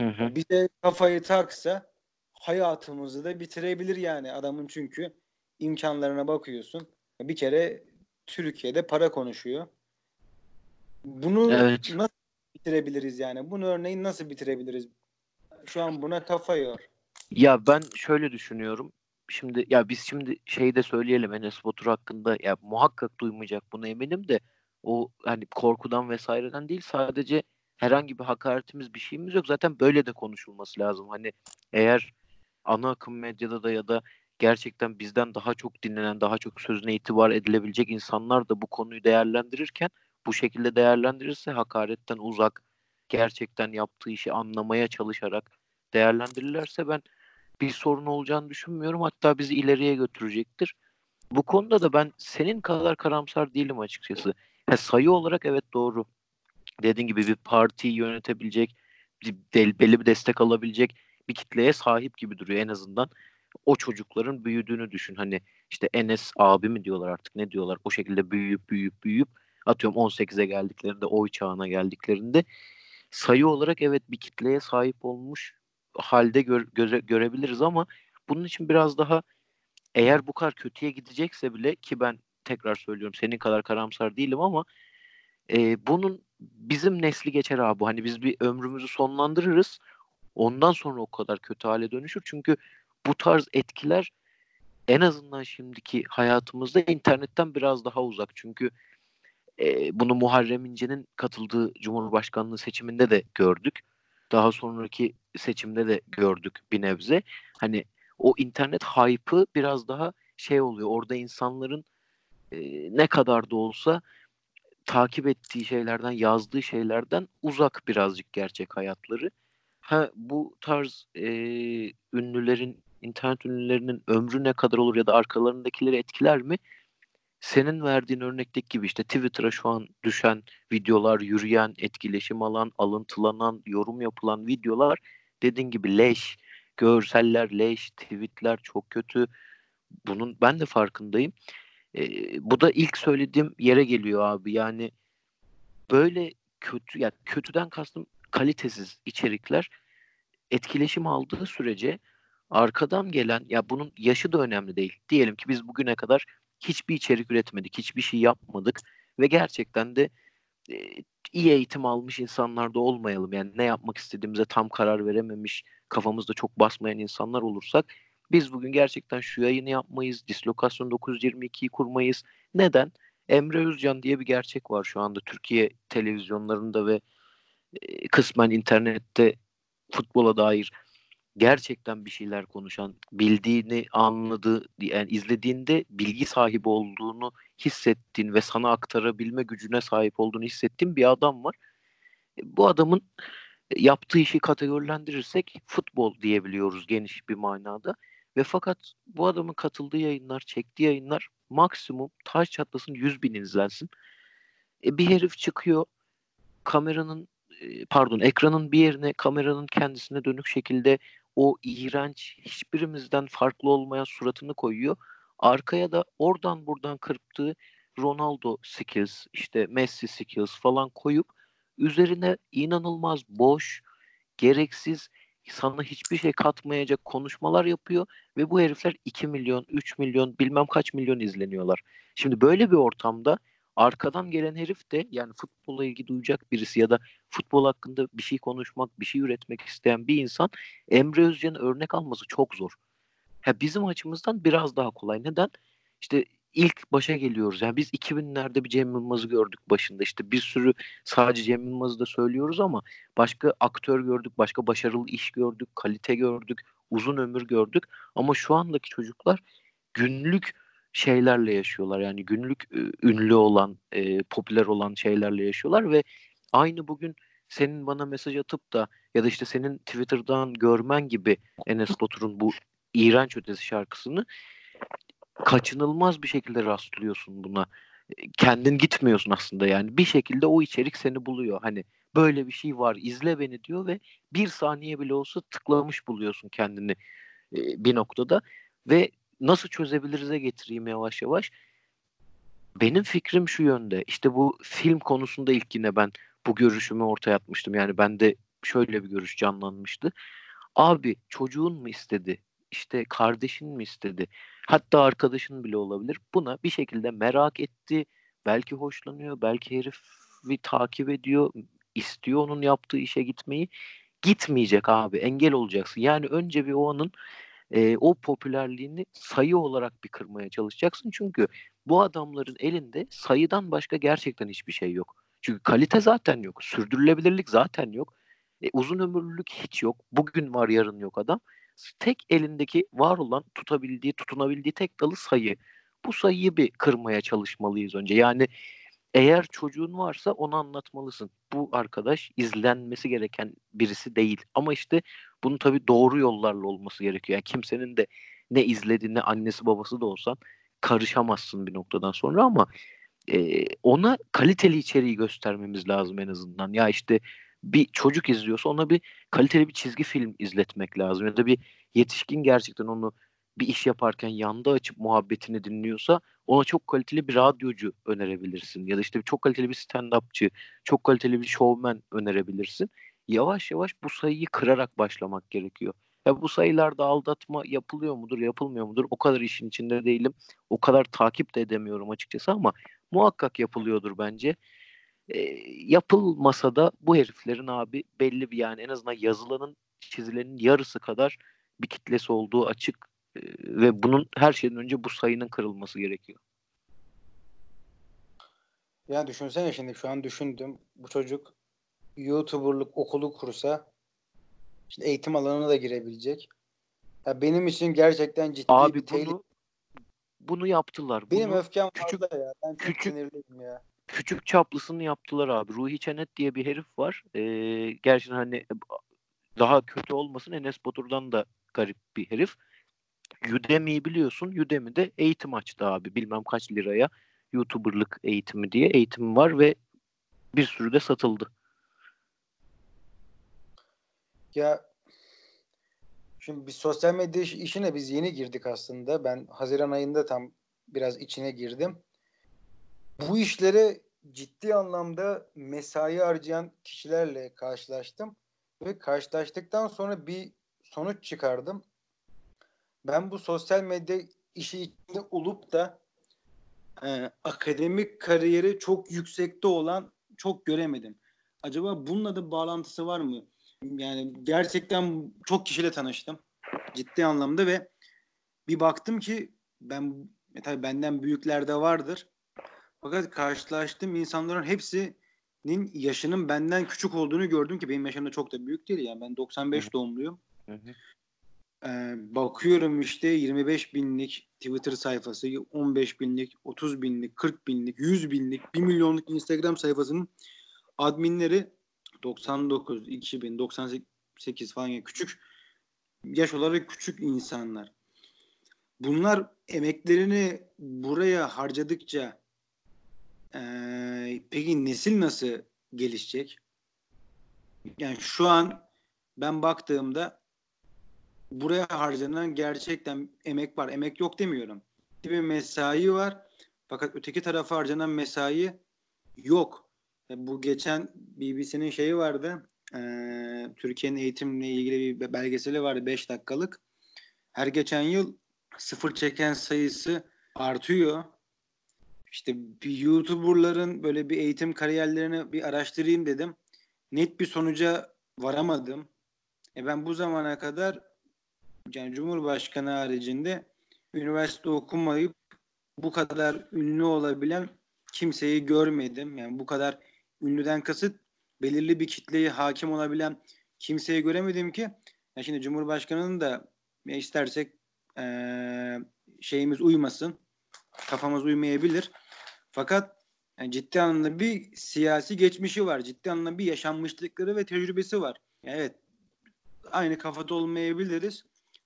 hı hı. bize kafayı taksa hayatımızı da bitirebilir yani adamın çünkü imkanlarına bakıyorsun. Bir kere Türkiye'de para konuşuyor. Bunu evet. nasıl bitirebiliriz yani? Bunu örneğin nasıl bitirebiliriz? Şu an buna kafa yor. Ya ben şöyle düşünüyorum. Şimdi ya biz şimdi şeyi de söyleyelim Enes Batur hakkında ya muhakkak duymayacak bunu eminim de o hani korkudan vesaireden değil sadece herhangi bir hakaretimiz bir şeyimiz yok. Zaten böyle de konuşulması lazım. Hani eğer ana akım medyada da ya da gerçekten bizden daha çok dinlenen, daha çok sözüne itibar edilebilecek insanlar da bu konuyu değerlendirirken bu şekilde değerlendirirse hakaretten uzak, gerçekten yaptığı işi anlamaya çalışarak değerlendirirlerse ben bir sorun olacağını düşünmüyorum. Hatta bizi ileriye götürecektir. Bu konuda da ben senin kadar karamsar değilim açıkçası. Ha, sayı olarak evet doğru. Dediğin gibi bir partiyi yönetebilecek, bir, belli bir destek alabilecek bir kitleye sahip gibi duruyor en azından. O çocukların büyüdüğünü düşün. Hani işte Enes abi mi diyorlar artık ne diyorlar. O şekilde büyüyüp büyüyüp büyüyüp atıyorum 18'e geldiklerinde oy çağına geldiklerinde sayı olarak evet bir kitleye sahip olmuş halde gör, göre, görebiliriz ama bunun için biraz daha eğer bu kadar kötüye gidecekse bile ki ben tekrar söylüyorum senin kadar karamsar değilim ama e, bunun bizim nesli geçer abi. Hani biz bir ömrümüzü sonlandırırız. Ondan sonra o kadar kötü hale dönüşür. Çünkü bu tarz etkiler en azından şimdiki hayatımızda internetten biraz daha uzak. Çünkü e, bunu Muharrem İnce'nin katıldığı Cumhurbaşkanlığı seçiminde de gördük. Daha sonraki seçimde de gördük bir nebze. Hani o internet hype'ı biraz daha şey oluyor. Orada insanların e, ne kadar da olsa takip ettiği şeylerden, yazdığı şeylerden uzak birazcık gerçek hayatları. Ha bu tarz e, ünlülerin, internet ünlülerinin ömrü ne kadar olur ya da arkalarındakileri etkiler mi? Senin verdiğin örnekteki gibi işte Twitter'a şu an düşen videolar, yürüyen, etkileşim alan, alıntılanan, yorum yapılan videolar dediğin gibi leş, görseller leş, tweetler çok kötü. Bunun ben de farkındayım. E, bu da ilk söylediğim yere geliyor abi. Yani böyle kötü yani kötüden kastım kalitesiz içerikler etkileşim aldığı sürece arkadan gelen ya bunun yaşı da önemli değil. Diyelim ki biz bugüne kadar hiçbir içerik üretmedik, hiçbir şey yapmadık ve gerçekten de e, iyi eğitim almış insanlar da olmayalım. Yani ne yapmak istediğimize tam karar verememiş, kafamızda çok basmayan insanlar olursak biz bugün gerçekten şu yayını yapmayız, Dislokasyon 922'yi kurmayız. Neden? Emre Özcan diye bir gerçek var şu anda Türkiye televizyonlarında ve e, kısmen internette futbola dair gerçekten bir şeyler konuşan, bildiğini anladığı, yani izlediğinde bilgi sahibi olduğunu hissettiğin ve sana aktarabilme gücüne sahip olduğunu hissettiğin bir adam var. E, bu adamın yaptığı işi kategorilendirirsek futbol diyebiliyoruz geniş bir manada. Ve fakat bu adamın katıldığı yayınlar, çektiği yayınlar maksimum taş çatlasın 100 bin izlensin. E, bir herif çıkıyor kameranın pardon ekranın bir yerine kameranın kendisine dönük şekilde o iğrenç hiçbirimizden farklı olmayan suratını koyuyor. Arkaya da oradan buradan kırptığı Ronaldo skills işte Messi skills falan koyup üzerine inanılmaz boş, gereksiz, sana hiçbir şey katmayacak konuşmalar yapıyor ve bu herifler 2 milyon, 3 milyon, bilmem kaç milyon izleniyorlar. Şimdi böyle bir ortamda arkadan gelen herif de yani futbola ilgi duyacak birisi ya da futbol hakkında bir şey konuşmak, bir şey üretmek isteyen bir insan Emre Özcan'ı örnek alması çok zor. Ha, bizim açımızdan biraz daha kolay. Neden? İşte ilk başa geliyoruz. Yani biz 2000'lerde bir Cem Yılmaz'ı gördük başında. İşte bir sürü sadece Cem Yılmaz'ı da söylüyoruz ama başka aktör gördük, başka başarılı iş gördük, kalite gördük, uzun ömür gördük. Ama şu andaki çocuklar günlük şeylerle yaşıyorlar. Yani günlük ünlü olan, e, popüler olan şeylerle yaşıyorlar ve aynı bugün senin bana mesaj atıp da ya da işte senin Twitter'dan görmen gibi Enes Batur'un bu iğrenç ötesi şarkısını kaçınılmaz bir şekilde rastlıyorsun buna. Kendin gitmiyorsun aslında yani. Bir şekilde o içerik seni buluyor. Hani böyle bir şey var izle beni diyor ve bir saniye bile olsa tıklamış buluyorsun kendini e, bir noktada ve nasıl çözebiliriz'e getireyim yavaş yavaş. Benim fikrim şu yönde. İşte bu film konusunda ilk yine ben bu görüşümü ortaya atmıştım. Yani bende şöyle bir görüş canlanmıştı. Abi çocuğun mu istedi? İşte kardeşin mi istedi? Hatta arkadaşın bile olabilir. Buna bir şekilde merak etti. Belki hoşlanıyor. Belki herifi takip ediyor. istiyor onun yaptığı işe gitmeyi. Gitmeyecek abi. Engel olacaksın. Yani önce bir o anın e, o popülerliğini sayı olarak bir kırmaya çalışacaksın. Çünkü bu adamların elinde sayıdan başka gerçekten hiçbir şey yok. Çünkü kalite zaten yok. Sürdürülebilirlik zaten yok. E, uzun ömürlülük hiç yok. Bugün var yarın yok adam. Tek elindeki var olan tutabildiği, tutunabildiği tek dalı sayı. Bu sayıyı bir kırmaya çalışmalıyız önce. Yani eğer çocuğun varsa onu anlatmalısın. Bu arkadaş izlenmesi gereken birisi değil. Ama işte bunun tabii doğru yollarla olması gerekiyor. Yani kimsenin de ne izlediğine annesi babası da olsan karışamazsın bir noktadan sonra ama e, ona kaliteli içeriği göstermemiz lazım en azından. Ya işte bir çocuk izliyorsa ona bir kaliteli bir çizgi film izletmek lazım. Ya da bir yetişkin gerçekten onu bir iş yaparken yanda açıp muhabbetini dinliyorsa ona çok kaliteli bir radyocu önerebilirsin. Ya da işte çok kaliteli bir stand-upçı, çok kaliteli bir showman önerebilirsin. Yavaş yavaş bu sayıyı kırarak başlamak gerekiyor. Ya bu sayılarda aldatma yapılıyor mudur, yapılmıyor mudur? O kadar işin içinde değilim. O kadar takip de edemiyorum açıkçası ama muhakkak yapılıyordur bence. E, yapılmasa da bu heriflerin abi belli bir yani en azından yazılanın çizilenin yarısı kadar bir kitlesi olduğu açık ve bunun her şeyden önce bu sayının kırılması gerekiyor. Ya düşünsene şimdi şu an düşündüm. Bu çocuk YouTuber'lık okulu kursa işte eğitim alanına da girebilecek. Ya benim için gerçekten ciddi Abi bir tehlike. bunu bunu yaptılar. Benim Bunu öfkem küçük- fazla ya. Ben küçük- ya. Küçük çaplısını yaptılar abi. Ruhi Çenet diye bir herif var. Ee, gerçekten hani daha kötü olmasın Enes Batur'dan da garip bir herif. Udemy'yi biliyorsun. Udemy'de eğitim açtı abi. Bilmem kaç liraya YouTuber'lık eğitimi diye eğitim var ve bir sürü de satıldı. Ya şimdi bir sosyal medya iş- işine biz yeni girdik aslında. Ben Haziran ayında tam biraz içine girdim. Bu işlere ciddi anlamda mesai harcayan kişilerle karşılaştım ve karşılaştıktan sonra bir sonuç çıkardım. Ben bu sosyal medya işi içinde olup da e, akademik kariyeri çok yüksekte olan çok göremedim. Acaba bununla da bağlantısı var mı? Yani gerçekten çok kişiyle tanıştım. Ciddi anlamda ve bir baktım ki ben e, tabii benden büyükler de vardır. Fakat karşılaştığım insanların hepsinin yaşının benden küçük olduğunu gördüm ki benim yaşım da çok da büyük değil yani ben 95 Hı. doğumluyum. Ee, bakıyorum işte 25 binlik Twitter sayfası, 15 binlik, 30 binlik, 40 binlik, 100 binlik, 1 milyonluk Instagram sayfasının adminleri 99, 2000, 98 falan yani küçük yaş olarak küçük insanlar. Bunlar emeklerini buraya harcadıkça eee, peki nesil nasıl gelişecek? Yani şu an ben baktığımda buraya harcanan gerçekten emek var. Emek yok demiyorum. Bir mesai var. Fakat öteki tarafa harcanan mesai yok. E, Bu geçen BBC'nin şeyi vardı. Ee, Türkiye'nin eğitimle ilgili bir belgeseli vardı 5 dakikalık. Her geçen yıl sıfır çeken sayısı artıyor. İşte bir YouTuber'ların böyle bir eğitim kariyerlerini bir araştırayım dedim. Net bir sonuca varamadım. E ben bu zamana kadar yani Cumhurbaşkanı haricinde üniversite okumayıp bu kadar ünlü olabilen kimseyi görmedim. Yani bu kadar ünlüden kasıt belirli bir kitleye hakim olabilen kimseyi göremedim ki. Ya şimdi Cumhurbaşkanı'nın da istersek eee, şeyimiz uymasın. Kafamız uymayabilir. Fakat yani ciddi anlamda bir siyasi geçmişi var. Ciddi anlamda bir yaşanmışlıkları ve tecrübesi var. Yani evet aynı kafada olmayabiliriz.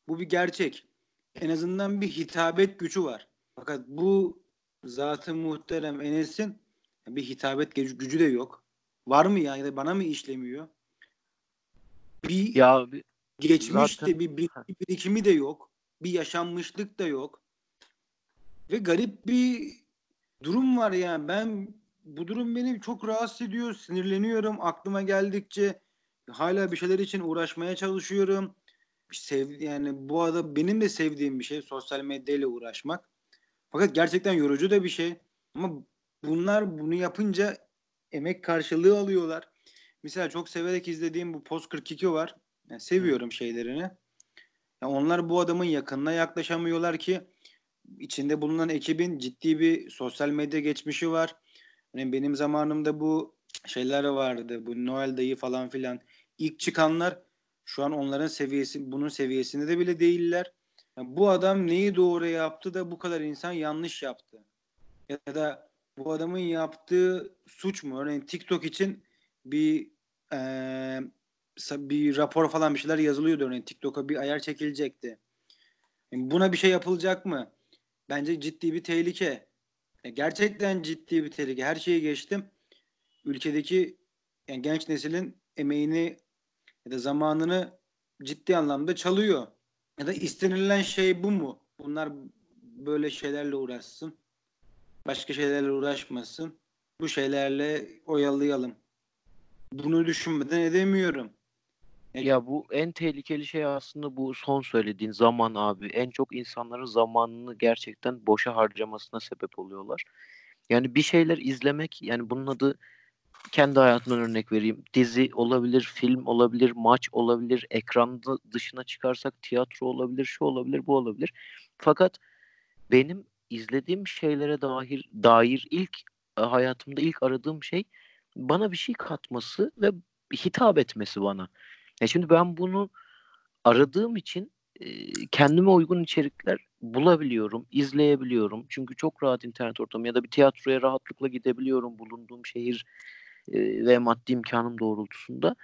Bu bir gerçek. En azından bir hitabet gücü var. Fakat bu zatı muhterem Enes'in bir hitabet gücü, de yok. Var mı ya ya da bana mı işlemiyor? Bir Ya geçmişte zaten- bir birikimi de yok. Bir yaşanmışlık da yok. Ve garip bir durum var yani. Ben bu durum beni çok rahatsız ediyor. Sinirleniyorum. Aklıma geldikçe hala bir şeyler için uğraşmaya çalışıyorum. Sev, yani bu arada benim de sevdiğim bir şey sosyal medyayla uğraşmak. Fakat gerçekten yorucu da bir şey. Ama bunlar bunu yapınca emek karşılığı alıyorlar. Mesela çok severek izlediğim bu Post 42 var. Yani seviyorum şeylerini. Yani onlar bu adamın yakınına yaklaşamıyorlar ki içinde bulunan ekibin ciddi bir sosyal medya geçmişi var. Yani benim zamanımda bu şeyler vardı. Bu Noel dayı falan filan. İlk çıkanlar şu an onların seviyesi bunun seviyesinde de bile değiller. Yani bu adam neyi doğru yaptı da bu kadar insan yanlış yaptı. Ya da bu adamın yaptığı suç mu? Örneğin TikTok için bir eee, bir rapor falan bir şeyler yazılıyordu örneğin TikTok'a bir ayar çekilecekti. Yani buna bir şey yapılacak mı? Bence ciddi bir tehlike. E, Gerçekten ciddi bir tehlike. Her şeyi geçtim. Ülkedeki yani genç neslin emeğini ya da zamanını ciddi anlamda çalıyor. Ya da istenilen şey bu mu? Bunlar böyle şeylerle uğraşsın. Başka şeylerle uğraşmasın. Bu şeylerle oyalayalım. Bunu düşünmeden edemiyorum. Ya bu en tehlikeli şey aslında bu son söylediğin zaman abi. En çok insanların zamanını gerçekten boşa harcamasına sebep oluyorlar. Yani bir şeyler izlemek yani bunun adı kendi hayatımdan örnek vereyim. Dizi olabilir, film olabilir, maç olabilir, ekranda dışına çıkarsak tiyatro olabilir, şu olabilir, bu olabilir. Fakat benim izlediğim şeylere dair dair ilk e, hayatımda ilk aradığım şey bana bir şey katması ve hitap etmesi bana. Ya şimdi ben bunu aradığım için e, kendime uygun içerikler bulabiliyorum, izleyebiliyorum. Çünkü çok rahat internet ortamı ya da bir tiyatroya rahatlıkla gidebiliyorum bulunduğum şehir e, ve maddi imkanım doğrultusunda.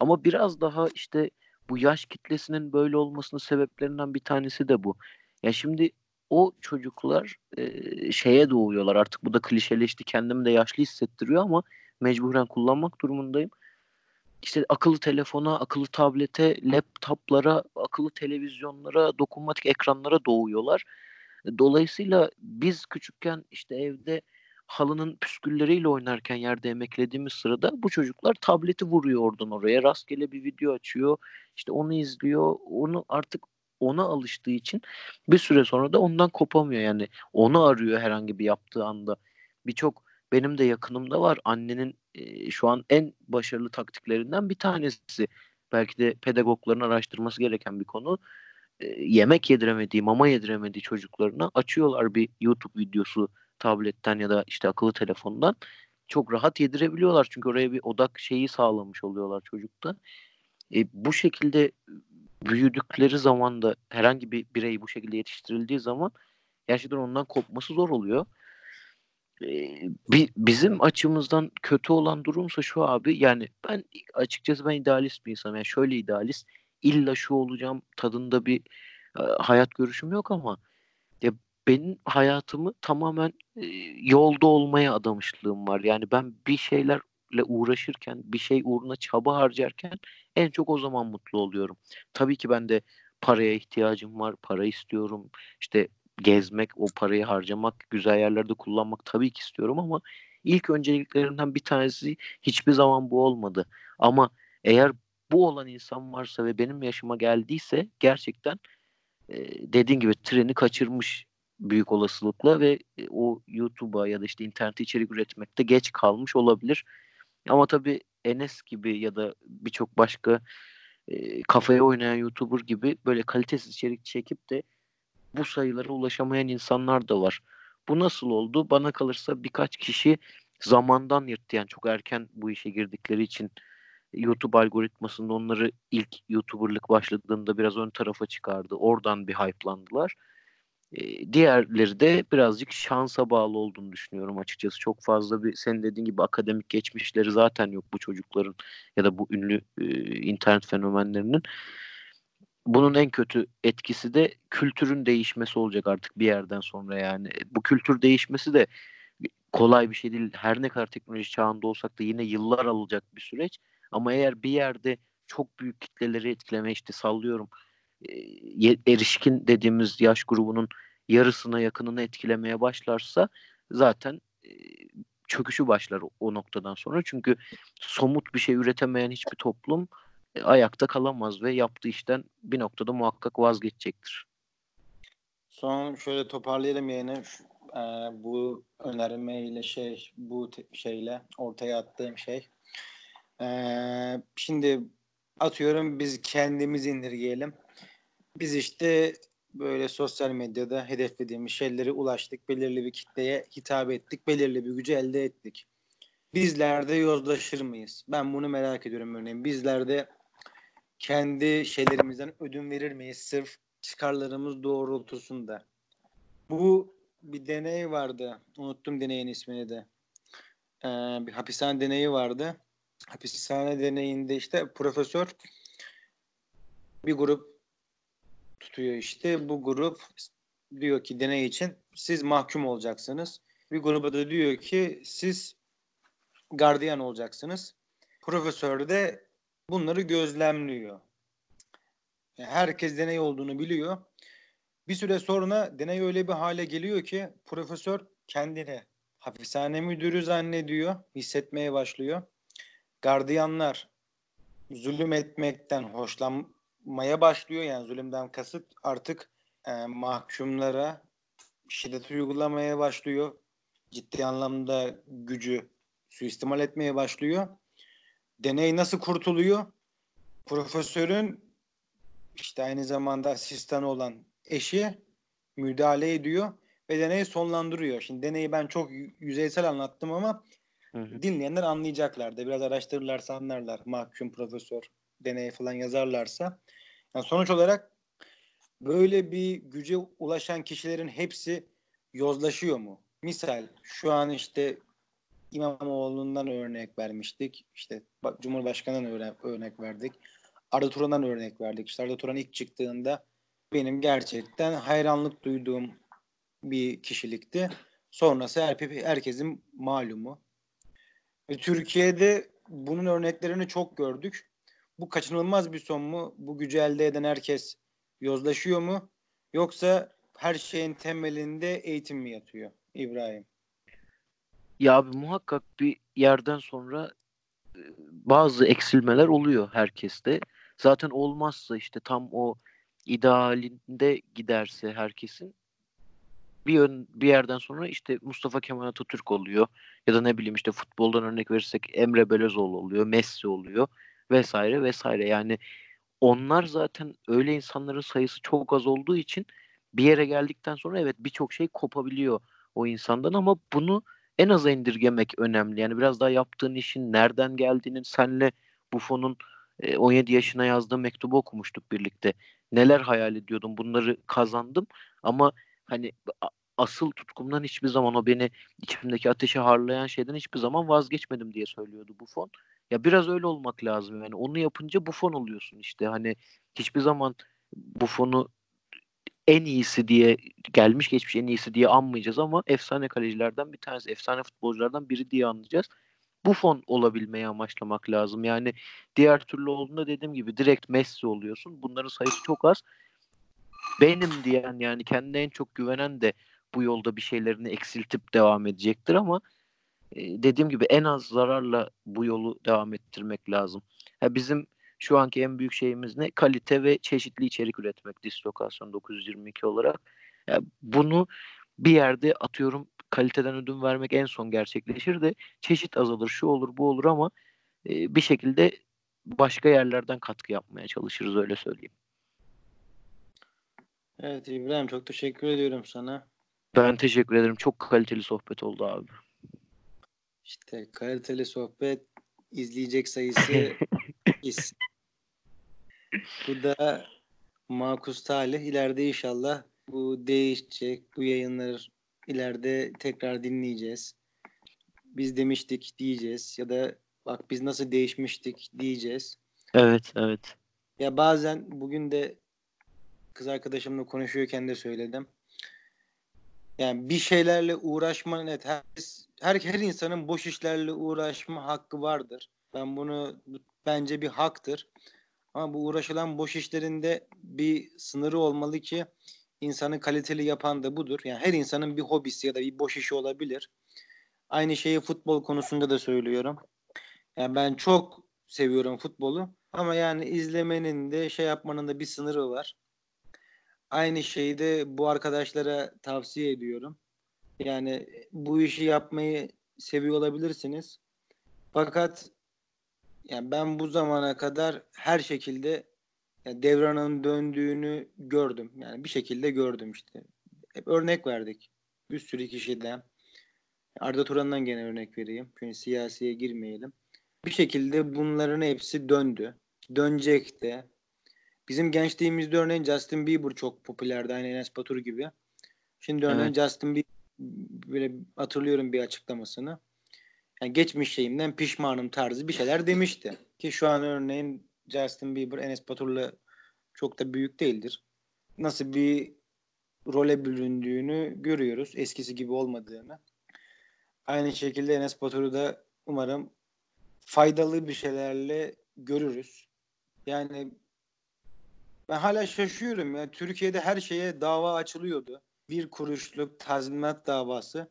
Ama biraz daha işte bu yaş kitlesinin böyle olmasının sebeplerinden bir tanesi de bu. Ya şimdi o çocuklar e, şeye doğuyorlar artık bu da klişeleşti kendimi de yaşlı hissettiriyor ama mecburen kullanmak durumundayım. İşte akıllı telefona, akıllı tablete, laptoplara, akıllı televizyonlara, dokunmatik ekranlara doğuyorlar. Dolayısıyla biz küçükken işte evde halının püskülleriyle oynarken yerde emeklediğimiz sırada bu çocuklar tableti vuruyor oradan oraya. Rastgele bir video açıyor. işte onu izliyor. Onu artık ona alıştığı için bir süre sonra da ondan kopamıyor. Yani onu arıyor herhangi bir yaptığı anda. Birçok benim de yakınımda var. Annenin e, şu an en başarılı taktiklerinden bir tanesi. Belki de pedagogların araştırması gereken bir konu. E, yemek yediremediği, mama yediremediği çocuklarına açıyorlar bir YouTube videosu tabletten ya da işte akıllı telefondan. Çok rahat yedirebiliyorlar çünkü oraya bir odak şeyi sağlamış oluyorlar çocukta. E, bu şekilde büyüdükleri zaman da herhangi bir birey bu şekilde yetiştirildiği zaman gerçekten ondan kopması zor oluyor. Bizim açımızdan kötü olan durumsa şu abi yani ben açıkçası ben idealist bir insanım. Yani şöyle idealist illa şu olacağım tadında bir e, hayat görüşüm yok ama ya benim hayatımı tamamen e, yolda olmaya adamışlığım var. Yani ben bir şeylerle uğraşırken, bir şey uğruna çaba harcarken en çok o zaman mutlu oluyorum. Tabii ki ben de paraya ihtiyacım var, para istiyorum. İşte gezmek, o parayı harcamak, güzel yerlerde kullanmak tabii ki istiyorum ama ilk önceliklerimden bir tanesi hiçbir zaman bu olmadı. Ama eğer bu olan insan varsa ve benim yaşıma geldiyse gerçekten e, dediğin gibi treni kaçırmış büyük olasılıkla ve e, o YouTube'a ya da işte internete içerik üretmekte geç kalmış olabilir. Ama tabii Enes gibi ya da birçok başka e, kafaya oynayan YouTuber gibi böyle kalitesiz içerik çekip de bu sayılara ulaşamayan insanlar da var. Bu nasıl oldu? Bana kalırsa birkaç kişi zamandan yırttı. Yani çok erken bu işe girdikleri için YouTube algoritmasında onları ilk YouTuber'lık başladığında biraz ön tarafa çıkardı. Oradan bir hype'landılar. Diğerleri de birazcık şansa bağlı olduğunu düşünüyorum açıkçası. Çok fazla bir senin dediğin gibi akademik geçmişleri zaten yok bu çocukların ya da bu ünlü e, internet fenomenlerinin. Bunun en kötü etkisi de kültürün değişmesi olacak artık bir yerden sonra yani. Bu kültür değişmesi de kolay bir şey değil. Her ne kadar teknoloji çağında olsak da yine yıllar alacak bir süreç. Ama eğer bir yerde çok büyük kitleleri etkileme işte sallıyorum erişkin dediğimiz yaş grubunun yarısına yakınını etkilemeye başlarsa zaten çöküşü başlar o noktadan sonra. Çünkü somut bir şey üretemeyen hiçbir toplum ayakta kalamaz ve yaptığı işten bir noktada muhakkak vazgeçecektir. Son şöyle toparlayalım yayını. Ee, bu önermeyle şey bu şeyle ortaya attığım şey. Ee, şimdi atıyorum biz kendimiz indirgeyelim. Biz işte böyle sosyal medyada hedeflediğimiz şeylere ulaştık. Belirli bir kitleye hitap ettik. Belirli bir gücü elde ettik. Bizler de yozlaşır mıyız? Ben bunu merak ediyorum örneğin. Bizler de kendi şeylerimizden ödün verir miyiz sırf çıkarlarımız doğrultusunda? Bu bir deney vardı. Unuttum deneyin ismini de. Ee, bir hapishane deneyi vardı. Hapishane deneyinde işte profesör bir grup tutuyor işte. Bu grup diyor ki deney için siz mahkum olacaksınız. Bir gruba da diyor ki siz gardiyan olacaksınız. Profesör de bunları gözlemliyor. Herkes deney olduğunu biliyor. Bir süre sonra deney öyle bir hale geliyor ki profesör kendini hapishane müdürü zannediyor, hissetmeye başlıyor. Gardiyanlar zulüm etmekten hoşlanmaya başlıyor. Yani zulümden kasıt artık e, mahkumlara şiddet uygulamaya başlıyor. Ciddi anlamda gücü suistimal etmeye başlıyor. Deney nasıl kurtuluyor? Profesörün işte aynı zamanda asistan olan eşi müdahale ediyor ve deneyi sonlandırıyor. Şimdi deneyi ben çok yüzeysel anlattım ama hı hı. dinleyenler anlayacaklar da biraz araştırırlarsa anlarlar. Mahkum profesör deneyi falan yazarlarsa. Yani sonuç olarak böyle bir güce ulaşan kişilerin hepsi yozlaşıyor mu? Misal şu an işte İmamoğlu'ndan örnek vermiştik. İşte Cumhurbaşkanı'ndan örnek, verdik. Arda Turan'dan örnek verdik. İşte Arda Turan ilk çıktığında benim gerçekten hayranlık duyduğum bir kişilikti. Sonrası her, herkesin malumu. Ve Türkiye'de bunun örneklerini çok gördük. Bu kaçınılmaz bir son mu? Bu gücü elde eden herkes yozlaşıyor mu? Yoksa her şeyin temelinde eğitim mi yatıyor İbrahim? Ya abi muhakkak bir yerden sonra e, bazı eksilmeler oluyor herkeste. Zaten olmazsa işte tam o idealinde giderse herkesin bir yön, bir yerden sonra işte Mustafa Kemal Atatürk oluyor ya da ne bileyim işte futboldan örnek verirsek Emre Belözoğlu oluyor, Messi oluyor vesaire vesaire. Yani onlar zaten öyle insanların sayısı çok az olduğu için bir yere geldikten sonra evet birçok şey kopabiliyor o insandan ama bunu en aza indirgemek önemli. Yani biraz daha yaptığın işin nereden geldiğinin senle Buffon'un 17 yaşına yazdığı mektubu okumuştuk birlikte. Neler hayal ediyordum bunları kazandım ama hani asıl tutkumdan hiçbir zaman o beni içimdeki ateşi harlayan şeyden hiçbir zaman vazgeçmedim diye söylüyordu Buffon. Ya biraz öyle olmak lazım yani onu yapınca Buffon oluyorsun işte hani hiçbir zaman Buffon'u en iyisi diye gelmiş geçmiş en iyisi diye anmayacağız ama efsane kalecilerden bir tanesi, efsane futbolculardan biri diye anlayacağız. Bu fon olabilmeyi amaçlamak lazım. Yani diğer türlü olduğunda dediğim gibi direkt Messi oluyorsun. Bunların sayısı çok az. Benim diyen yani kendine en çok güvenen de bu yolda bir şeylerini eksiltip devam edecektir ama e, dediğim gibi en az zararla bu yolu devam ettirmek lazım. Ha bizim şu anki en büyük şeyimiz ne? Kalite ve çeşitli içerik üretmek dislokasyon 922 olarak. Yani bunu bir yerde atıyorum kaliteden ödün vermek en son gerçekleşir de çeşit azalır, şu olur, bu olur ama e, bir şekilde başka yerlerden katkı yapmaya çalışırız öyle söyleyeyim. Evet İbrahim çok teşekkür ediyorum sana. Ben teşekkür ederim. Çok kaliteli sohbet oldu abi. İşte kaliteli sohbet izleyecek sayısı. Bu da makus talih. İleride inşallah bu değişecek. Bu yayınlar ileride tekrar dinleyeceğiz. Biz demiştik diyeceğiz ya da bak biz nasıl değişmiştik diyeceğiz. Evet, evet. Ya bazen bugün de kız arkadaşımla konuşuyorken de söyledim. Yani bir şeylerle uğraşma net her, her, her insanın boş işlerle uğraşma hakkı vardır. Ben bunu bence bir haktır. Ama bu uğraşılan boş işlerinde bir sınırı olmalı ki insanı kaliteli yapan da budur. Yani her insanın bir hobisi ya da bir boş işi olabilir. Aynı şeyi futbol konusunda da söylüyorum. Yani ben çok seviyorum futbolu ama yani izlemenin de şey yapmanın da bir sınırı var. Aynı şeyi de bu arkadaşlara tavsiye ediyorum. Yani bu işi yapmayı seviyor olabilirsiniz. Fakat yani ben bu zamana kadar her şekilde yani devranın döndüğünü gördüm. Yani bir şekilde gördüm işte. Hep örnek verdik. Bir sürü kişiden. Arda Turan'dan gene örnek vereyim. Çünkü siyasiye girmeyelim. Bir şekilde bunların hepsi döndü. Dönecek de. Bizim gençliğimizde örneğin Justin Bieber çok popülerdi. Aynı Enes Batur gibi. Şimdi örneğin evet. Justin Bieber böyle hatırlıyorum bir açıklamasını. Yani geçmiş şeyimden pişmanım tarzı bir şeyler demişti. Ki şu an örneğin Justin Bieber Enes Batur'la çok da büyük değildir. Nasıl bir role büründüğünü görüyoruz. Eskisi gibi olmadığını. Aynı şekilde Enes Batur'u da umarım faydalı bir şeylerle görürüz. Yani ben hala şaşıyorum ya. Türkiye'de her şeye dava açılıyordu. Bir kuruşluk tazminat davası.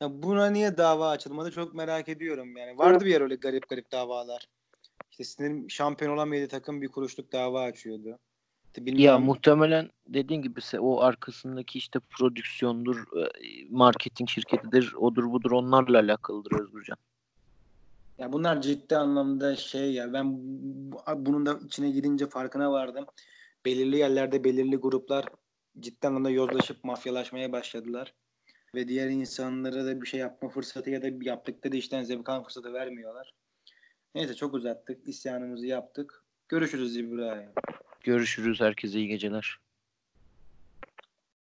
Ya buna niye dava açılmadı çok merak ediyorum yani. Vardı bir yer öyle garip garip davalar. İşte sinirim şampiyon olamaydı takım bir kuruşluk dava açıyordu. İşte ya muhtemelen dediğin gibi o arkasındaki işte prodüksiyondur, e, marketing şirketidir, odur budur onlarla alakalıdır Özgürcan. Ya bunlar ciddi anlamda şey ya ben bunun da içine girince farkına vardım. Belirli yerlerde belirli gruplar ciddi anlamda yozlaşıp mafyalaşmaya başladılar. Ve diğer insanlara da bir şey yapma fırsatı ya da yaptıkları işten zevk alma fırsatı vermiyorlar. Neyse çok uzattık. İsyanımızı yaptık. Görüşürüz İbrahim. Görüşürüz. Herkese iyi geceler.